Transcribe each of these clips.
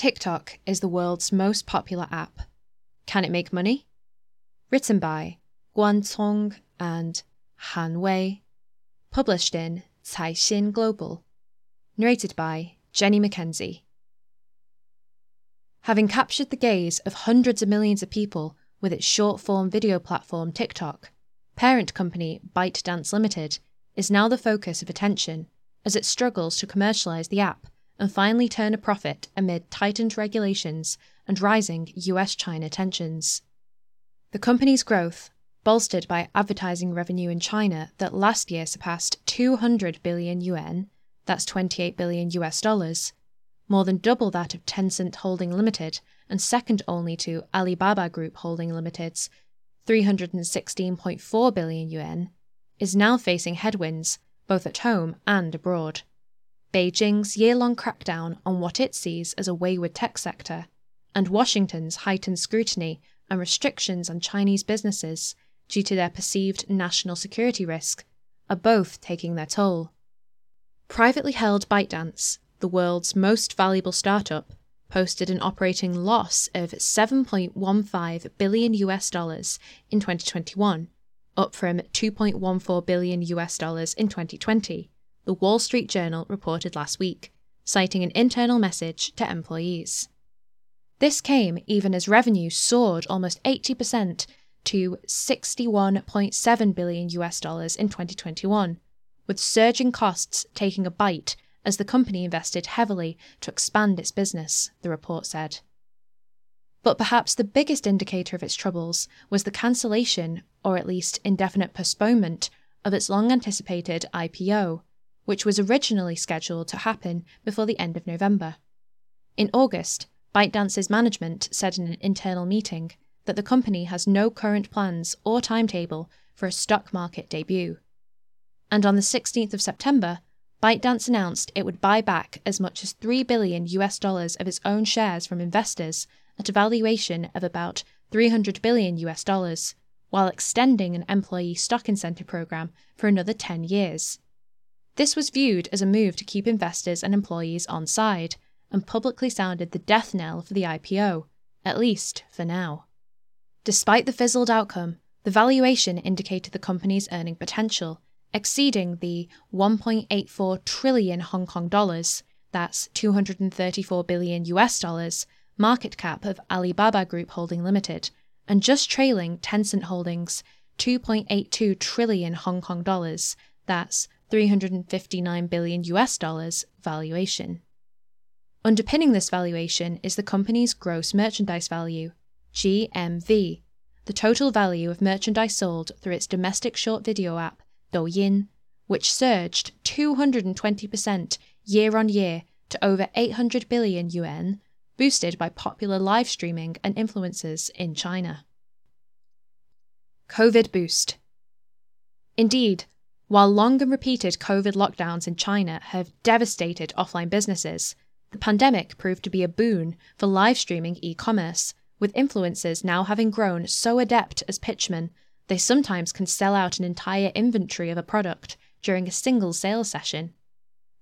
TikTok is the world's most popular app. Can it make money? Written by Guan Cong and Han Wei. Published in Caixin Global. Narrated by Jenny McKenzie. Having captured the gaze of hundreds of millions of people with its short form video platform TikTok, parent company ByteDance Limited is now the focus of attention as it struggles to commercialize the app and finally turn a profit amid tightened regulations and rising US China tensions. The company's growth, bolstered by advertising revenue in China that last year surpassed 200 billion yuan, that's 28 billion US dollars, more than double that of Tencent Holding Limited and second only to Alibaba Group Holding Limited's 316.4 billion yuan, is now facing headwinds both at home and abroad. Beijing's year long crackdown on what it sees as a wayward tech sector, and Washington's heightened scrutiny and restrictions on Chinese businesses due to their perceived national security risk are both taking their toll. Privately held ByteDance, the world's most valuable startup, posted an operating loss of 7.15 billion US dollars in 2021, up from 2.14 billion US dollars in 2020 the Wall Street Journal reported last week, citing an internal message to employees. This came even as revenue soared almost 80% to 61.7 billion US dollars in 2021, with surging costs taking a bite as the company invested heavily to expand its business, the report said. But perhaps the biggest indicator of its troubles was the cancellation, or at least indefinite postponement, of its long anticipated IPO, which was originally scheduled to happen before the end of November. In August, ByteDance's management said in an internal meeting that the company has no current plans or timetable for a stock market debut. And on the 16th of September, ByteDance announced it would buy back as much as 3 billion US dollars of its own shares from investors at a valuation of about 300 billion US dollars, while extending an employee stock incentive program for another 10 years. This was viewed as a move to keep investors and employees on side, and publicly sounded the death knell for the IPO, at least for now. Despite the fizzled outcome, the valuation indicated the company's earning potential, exceeding the 1.84 trillion Hong Kong dollars, that's 234 billion US dollars, market cap of Alibaba Group Holding Limited, and just trailing Tencent Holdings 2.82 trillion Hong Kong dollars, that's 359 billion US dollars valuation. Underpinning this valuation is the company's gross merchandise value, GMV, the total value of merchandise sold through its domestic short video app, Douyin, which surged 220% year on year to over 800 billion yuan, boosted by popular live streaming and influencers in China. COVID boost. Indeed, while long and repeated COVID lockdowns in China have devastated offline businesses, the pandemic proved to be a boon for live streaming e commerce, with influencers now having grown so adept as pitchmen, they sometimes can sell out an entire inventory of a product during a single sales session.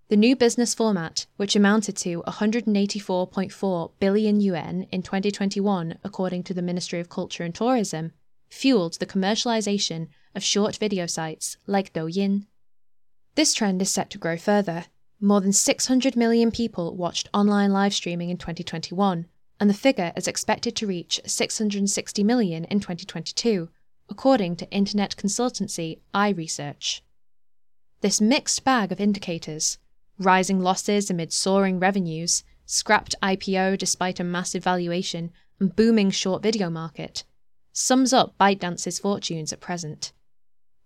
The new business format, which amounted to 184.4 billion yuan in 2021, according to the Ministry of Culture and Tourism, fueled the commercialization of short video sites like Douyin. This trend is set to grow further. More than 600 million people watched online live streaming in 2021, and the figure is expected to reach 660 million in 2022, according to internet consultancy iResearch. This mixed bag of indicators rising losses amid soaring revenues, scrapped IPO despite a massive valuation, and booming short video market sums up ByteDance's fortunes at present.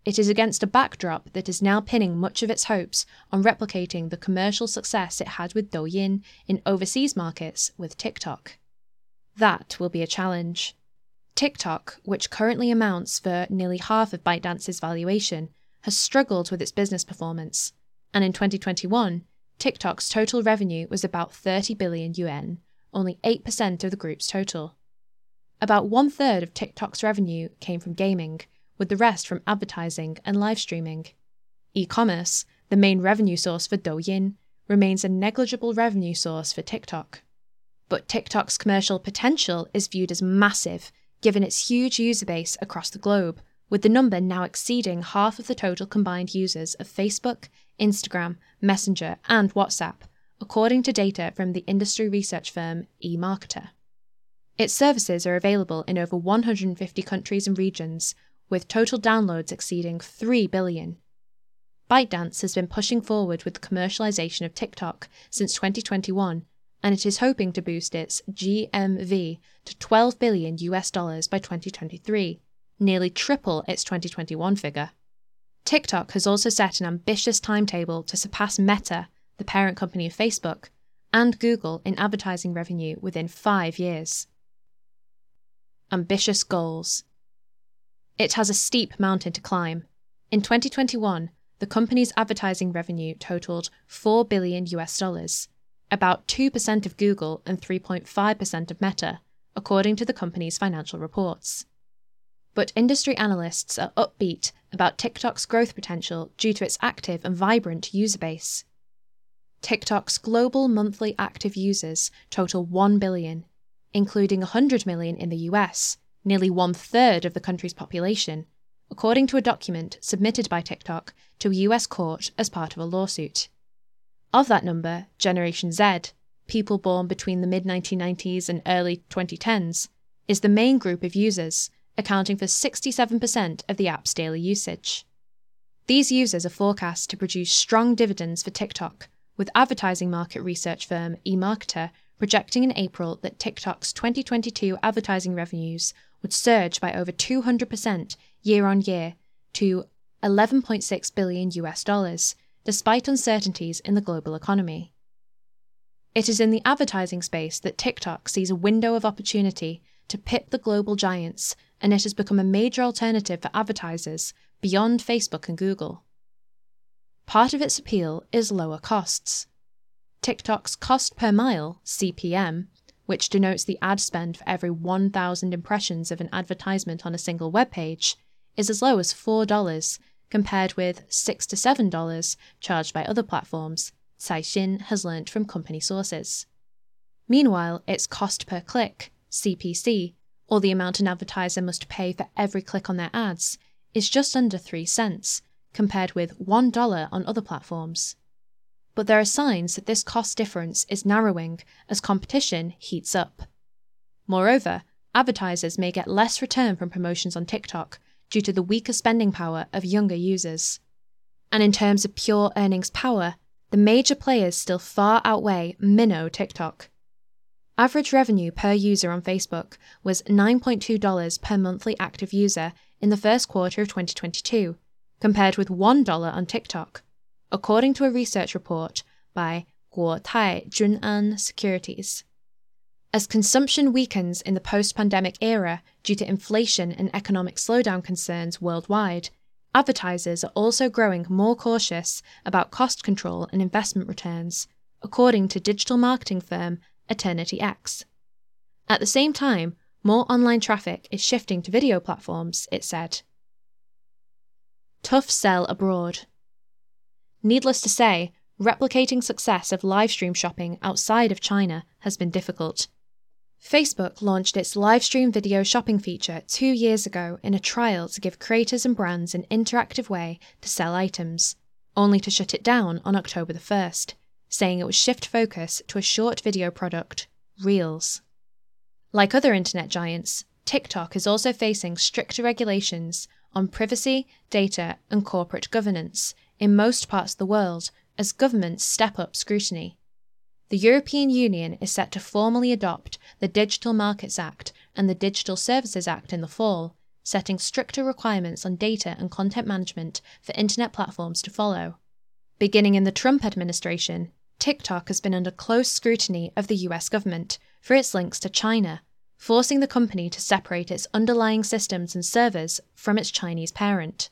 It is against a backdrop that is now pinning much of its hopes on replicating the commercial success it had with Douyin in overseas markets with TikTok. That will be a challenge. TikTok, which currently amounts for nearly half of ByteDance's valuation, has struggled with its business performance, and in 2021, TikTok's total revenue was about 30 billion yuan, only 8% of the group's total. About one third of TikTok's revenue came from gaming, with the rest from advertising and live streaming. E commerce, the main revenue source for Douyin, remains a negligible revenue source for TikTok. But TikTok's commercial potential is viewed as massive, given its huge user base across the globe, with the number now exceeding half of the total combined users of Facebook, Instagram, Messenger, and WhatsApp, according to data from the industry research firm eMarketer. Its services are available in over 150 countries and regions, with total downloads exceeding 3 billion. ByteDance has been pushing forward with the commercialization of TikTok since 2021, and it is hoping to boost its GMV to 12 billion US dollars by 2023, nearly triple its 2021 figure. TikTok has also set an ambitious timetable to surpass Meta, the parent company of Facebook, and Google in advertising revenue within five years. Ambitious goals. It has a steep mountain to climb. In 2021, the company's advertising revenue totaled 4 billion US dollars, about 2% of Google and 3.5% of Meta, according to the company's financial reports. But industry analysts are upbeat about TikTok's growth potential due to its active and vibrant user base. TikTok's global monthly active users total 1 billion, including 100 million in the US, nearly one third of the country's population, according to a document submitted by TikTok to a US court as part of a lawsuit. Of that number, Generation Z, people born between the mid 1990s and early 2010s, is the main group of users, accounting for 67% of the app's daily usage. These users are forecast to produce strong dividends for TikTok, with advertising market research firm eMarketer projecting in April that TikTok's 2022 advertising revenues would surge by over 200% year on year to 11.6 billion US dollars, despite uncertainties in the global economy. It is in the advertising space that TikTok sees a window of opportunity to pit the global giants, and it has become a major alternative for advertisers beyond Facebook and Google. Part of its appeal is lower costs. TikTok's cost per mille, CPM, which denotes the ad spend for every 1,000 impressions of an advertisement on a single web page, is as low as $4, compared with $6 to $7 charged by other platforms, Caixin has learnt from company sources. Meanwhile, its cost per click, CPC, or the amount an advertiser must pay for every click on their ads, is just under 3 cents, compared with $1 on other platforms but there are signs that this cost difference is narrowing as competition heats up. Moreover, advertisers may get less return from promotions on TikTok due to the weaker spending power of younger users. And in terms of pure earnings power, the major players still far outweigh minnow TikTok. Average revenue per user on Facebook was $9.2 per monthly active user in the first quarter of 2022, compared with $1 on TikTok according to a research report by Guotai Junan Securities. As consumption weakens in the post pandemic era due to inflation and economic slowdown concerns worldwide, advertisers are also growing more cautious about cost control and investment returns, according to digital marketing firm Eternity X. At the same time, more online traffic is shifting to video platforms, it said. Tough sell abroad. Needless to say, replicating success of live stream shopping outside of China has been difficult. Facebook launched its live stream video shopping feature two years ago in a trial to give creators and brands an interactive way to sell items, only to shut it down on October the 1st, saying it would shift focus to a short video product, Reels. Like other internet giants, TikTok is also facing stricter regulations on privacy, data, and corporate governance in most parts of the world as governments step up scrutiny. The European Union is set to formally adopt the Digital Markets Act and the Digital Services Act in the fall, setting stricter requirements on data and content management for internet platforms to follow. Beginning in the Trump administration, TikTok has been under close scrutiny of the US government for its links to China, forcing the company to separate its underlying systems and servers from its Chinese parent.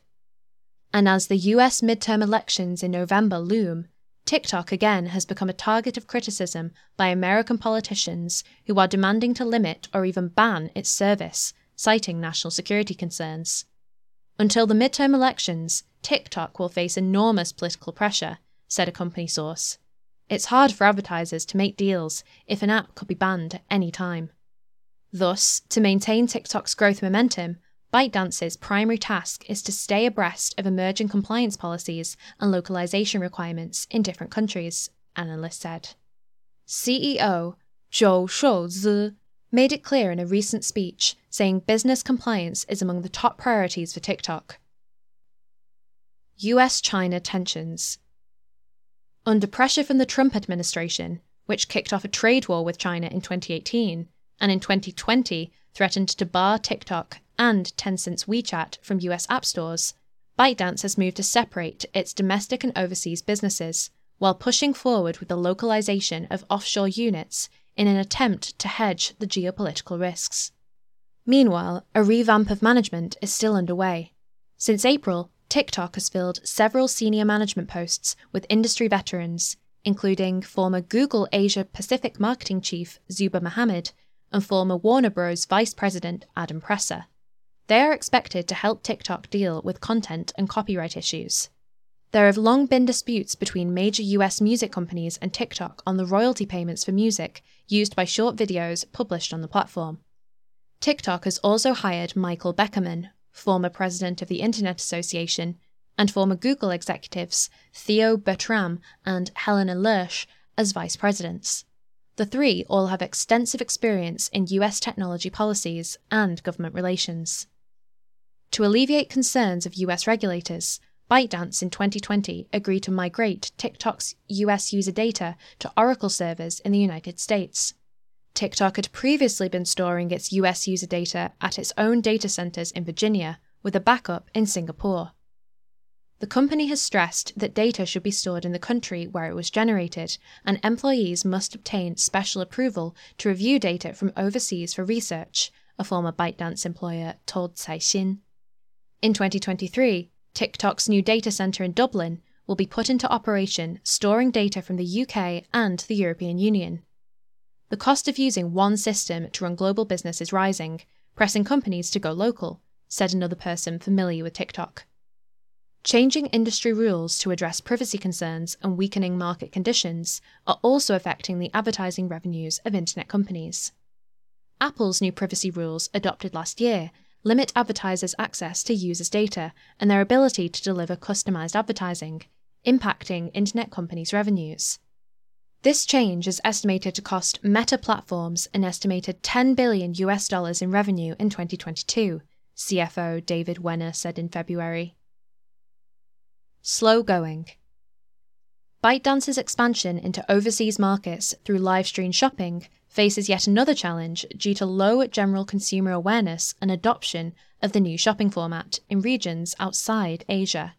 And as the US midterm elections in November loom, TikTok again has become a target of criticism by American politicians who are demanding to limit or even ban its service, citing national security concerns. Until the midterm elections, TikTok will face enormous political pressure, said a company source. It's hard for advertisers to make deals if an app could be banned at any time. Thus, to maintain TikTok's growth momentum, ByteDance's primary task is to stay abreast of emerging compliance policies and localization requirements in different countries, analysts said. CEO Zhou Shouzi made it clear in a recent speech, saying business compliance is among the top priorities for TikTok. US China tensions. Under pressure from the Trump administration, which kicked off a trade war with China in 2018, and in 2020 threatened to bar TikTok and Tencent's WeChat from US app stores, ByteDance has moved to separate its domestic and overseas businesses, while pushing forward with the localization of offshore units in an attempt to hedge the geopolitical risks. Meanwhile, a revamp of management is still underway. Since April, TikTok has filled several senior management posts with industry veterans, including former Google Asia Pacific marketing chief Zuba Mohammed and former Warner Bros. vice president Adam Presser. They are expected to help TikTok deal with content and copyright issues. There have long been disputes between major US music companies and TikTok on the royalty payments for music used by short videos published on the platform. TikTok has also hired Michael Beckerman, former president of the Internet Association, and former Google executives Theo Bertram and Helena Lersch as vice presidents. The three all have extensive experience in US technology policies and government relations. To alleviate concerns of US regulators, ByteDance in 2020 agreed to migrate TikTok's US user data to Oracle servers in the United States. TikTok had previously been storing its US user data at its own data centers in Virginia, with a backup in Singapore. The company has stressed that data should be stored in the country where it was generated, and employees must obtain special approval to review data from overseas for research, a former ByteDance employer told Caixin. In 2023, TikTok's new data center in Dublin will be put into operation, storing data from the UK and the European Union. The cost of using one system to run global business is rising, pressing companies to go local, said another person familiar with TikTok. Changing industry rules to address privacy concerns and weakening market conditions are also affecting the advertising revenues of internet companies. Apple's new privacy rules, adopted last year, limit advertisers' access to users' data and their ability to deliver customized advertising, impacting internet companies' revenues. This change is estimated to cost Meta Platforms an estimated 10 billion US dollars in revenue in 2022, CFO David Wehner said in February. Slow going. ByteDance's expansion into overseas markets through live stream shopping faces yet another challenge due to low general consumer awareness and adoption of the new shopping format in regions outside Asia.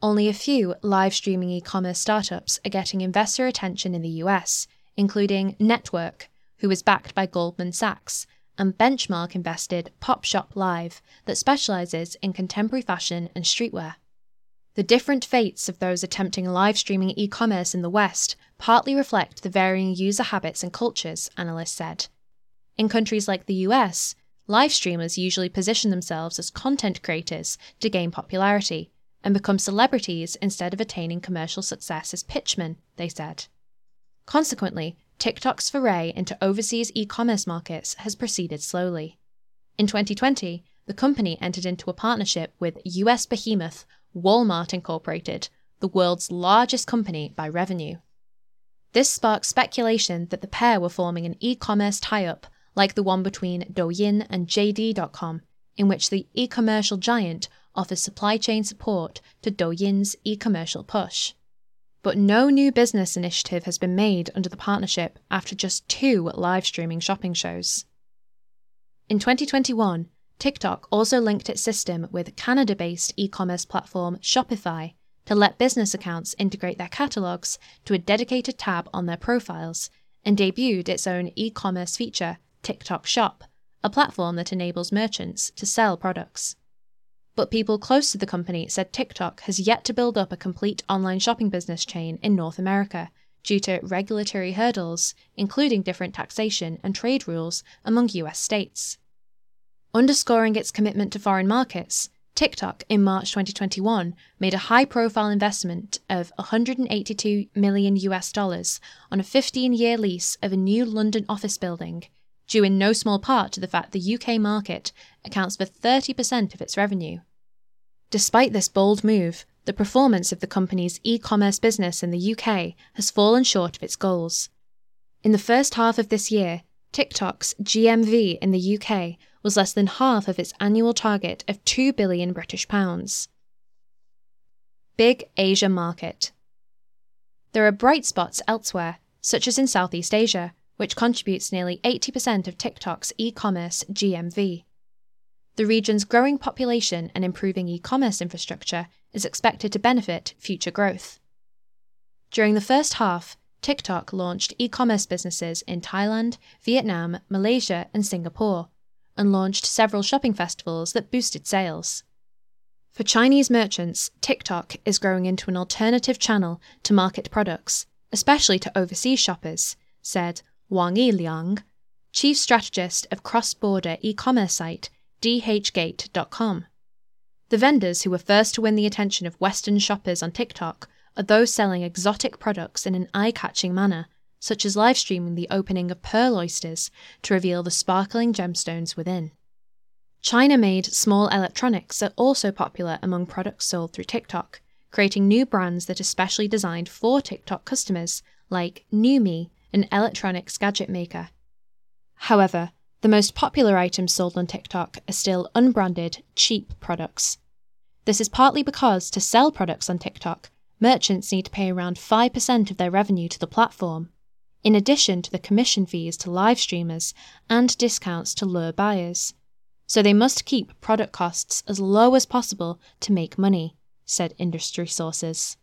Only a few live streaming e commerce startups are getting investor attention in the US, including NTWRK, who is backed by Goldman Sachs, and Benchmark invested Popshop Live, that specializes in contemporary fashion and streetwear. The different fates of those attempting live streaming e commerce in the West partly reflect the varying user habits and cultures, analysts said. In countries like the US, live streamers usually position themselves as content creators to gain popularity and become celebrities instead of attaining commercial success as pitchmen, they said. Consequently, TikTok's foray into overseas e commerce markets has proceeded slowly. In 2020, the company entered into a partnership with US behemoth Walmart Incorporated, the world's largest company by revenue. This sparked speculation that the pair were forming an e commerce tie up like the one between Douyin and JD.com, in which the e commercial giant offers supply chain support to Douyin's e commercial push. But no new business initiative has been made under the partnership after just two live streaming shopping shows. In 2021, TikTok also linked its system with Canada based e commerce platform Shopify to let business accounts integrate their catalogs to a dedicated tab on their profiles and debuted its own e commerce feature, TikTok Shop, a platform that enables merchants to sell products. But people close to the company said TikTok has yet to build up a complete online shopping business chain in North America due to regulatory hurdles, including different taxation and trade rules among US states. Underscoring its commitment to foreign markets, TikTok in March 2021 made a high profile investment of 182 million US dollars on a 15 year lease of a new London office building, due in no small part to the fact the UK market accounts for 30% of its revenue. Despite this bold move, the performance of the company's e commerce business in the UK has fallen short of its goals. In the first half of this year, TikTok's GMV in the UK was less than half of its annual target of 2 billion British pounds. Big Asia market. There are bright spots elsewhere, such as in Southeast Asia, which contributes nearly 80% of TikTok's e commerce GMV. The region's growing population and improving e commerce infrastructure is expected to benefit future growth. During the first half, TikTok launched e commerce businesses in Thailand, Vietnam, Malaysia, and Singapore, and launched several shopping festivals that boosted sales. For Chinese merchants, TikTok is growing into an alternative channel to market products, especially to overseas shoppers, said Wang Yiliang, chief strategist of cross border e commerce site dhgate.com. The vendors who were first to win the attention of Western shoppers on TikTok are those selling exotic products in an eye catching manner such as live streaming the opening of pearl oysters to reveal the sparkling gemstones within. China made small electronics are also popular among products sold through TikTok, creating new brands that are specially designed for TikTok customers, like NewMe, an electronics gadget maker. However, the most popular items sold on TikTok are still unbranded, cheap products. This is partly because to sell products on TikTok, merchants need to pay around 5% of their revenue to the platform, in addition to the commission fees to live streamers and discounts to lure buyers. So they must keep product costs as low as possible to make money, said industry sources.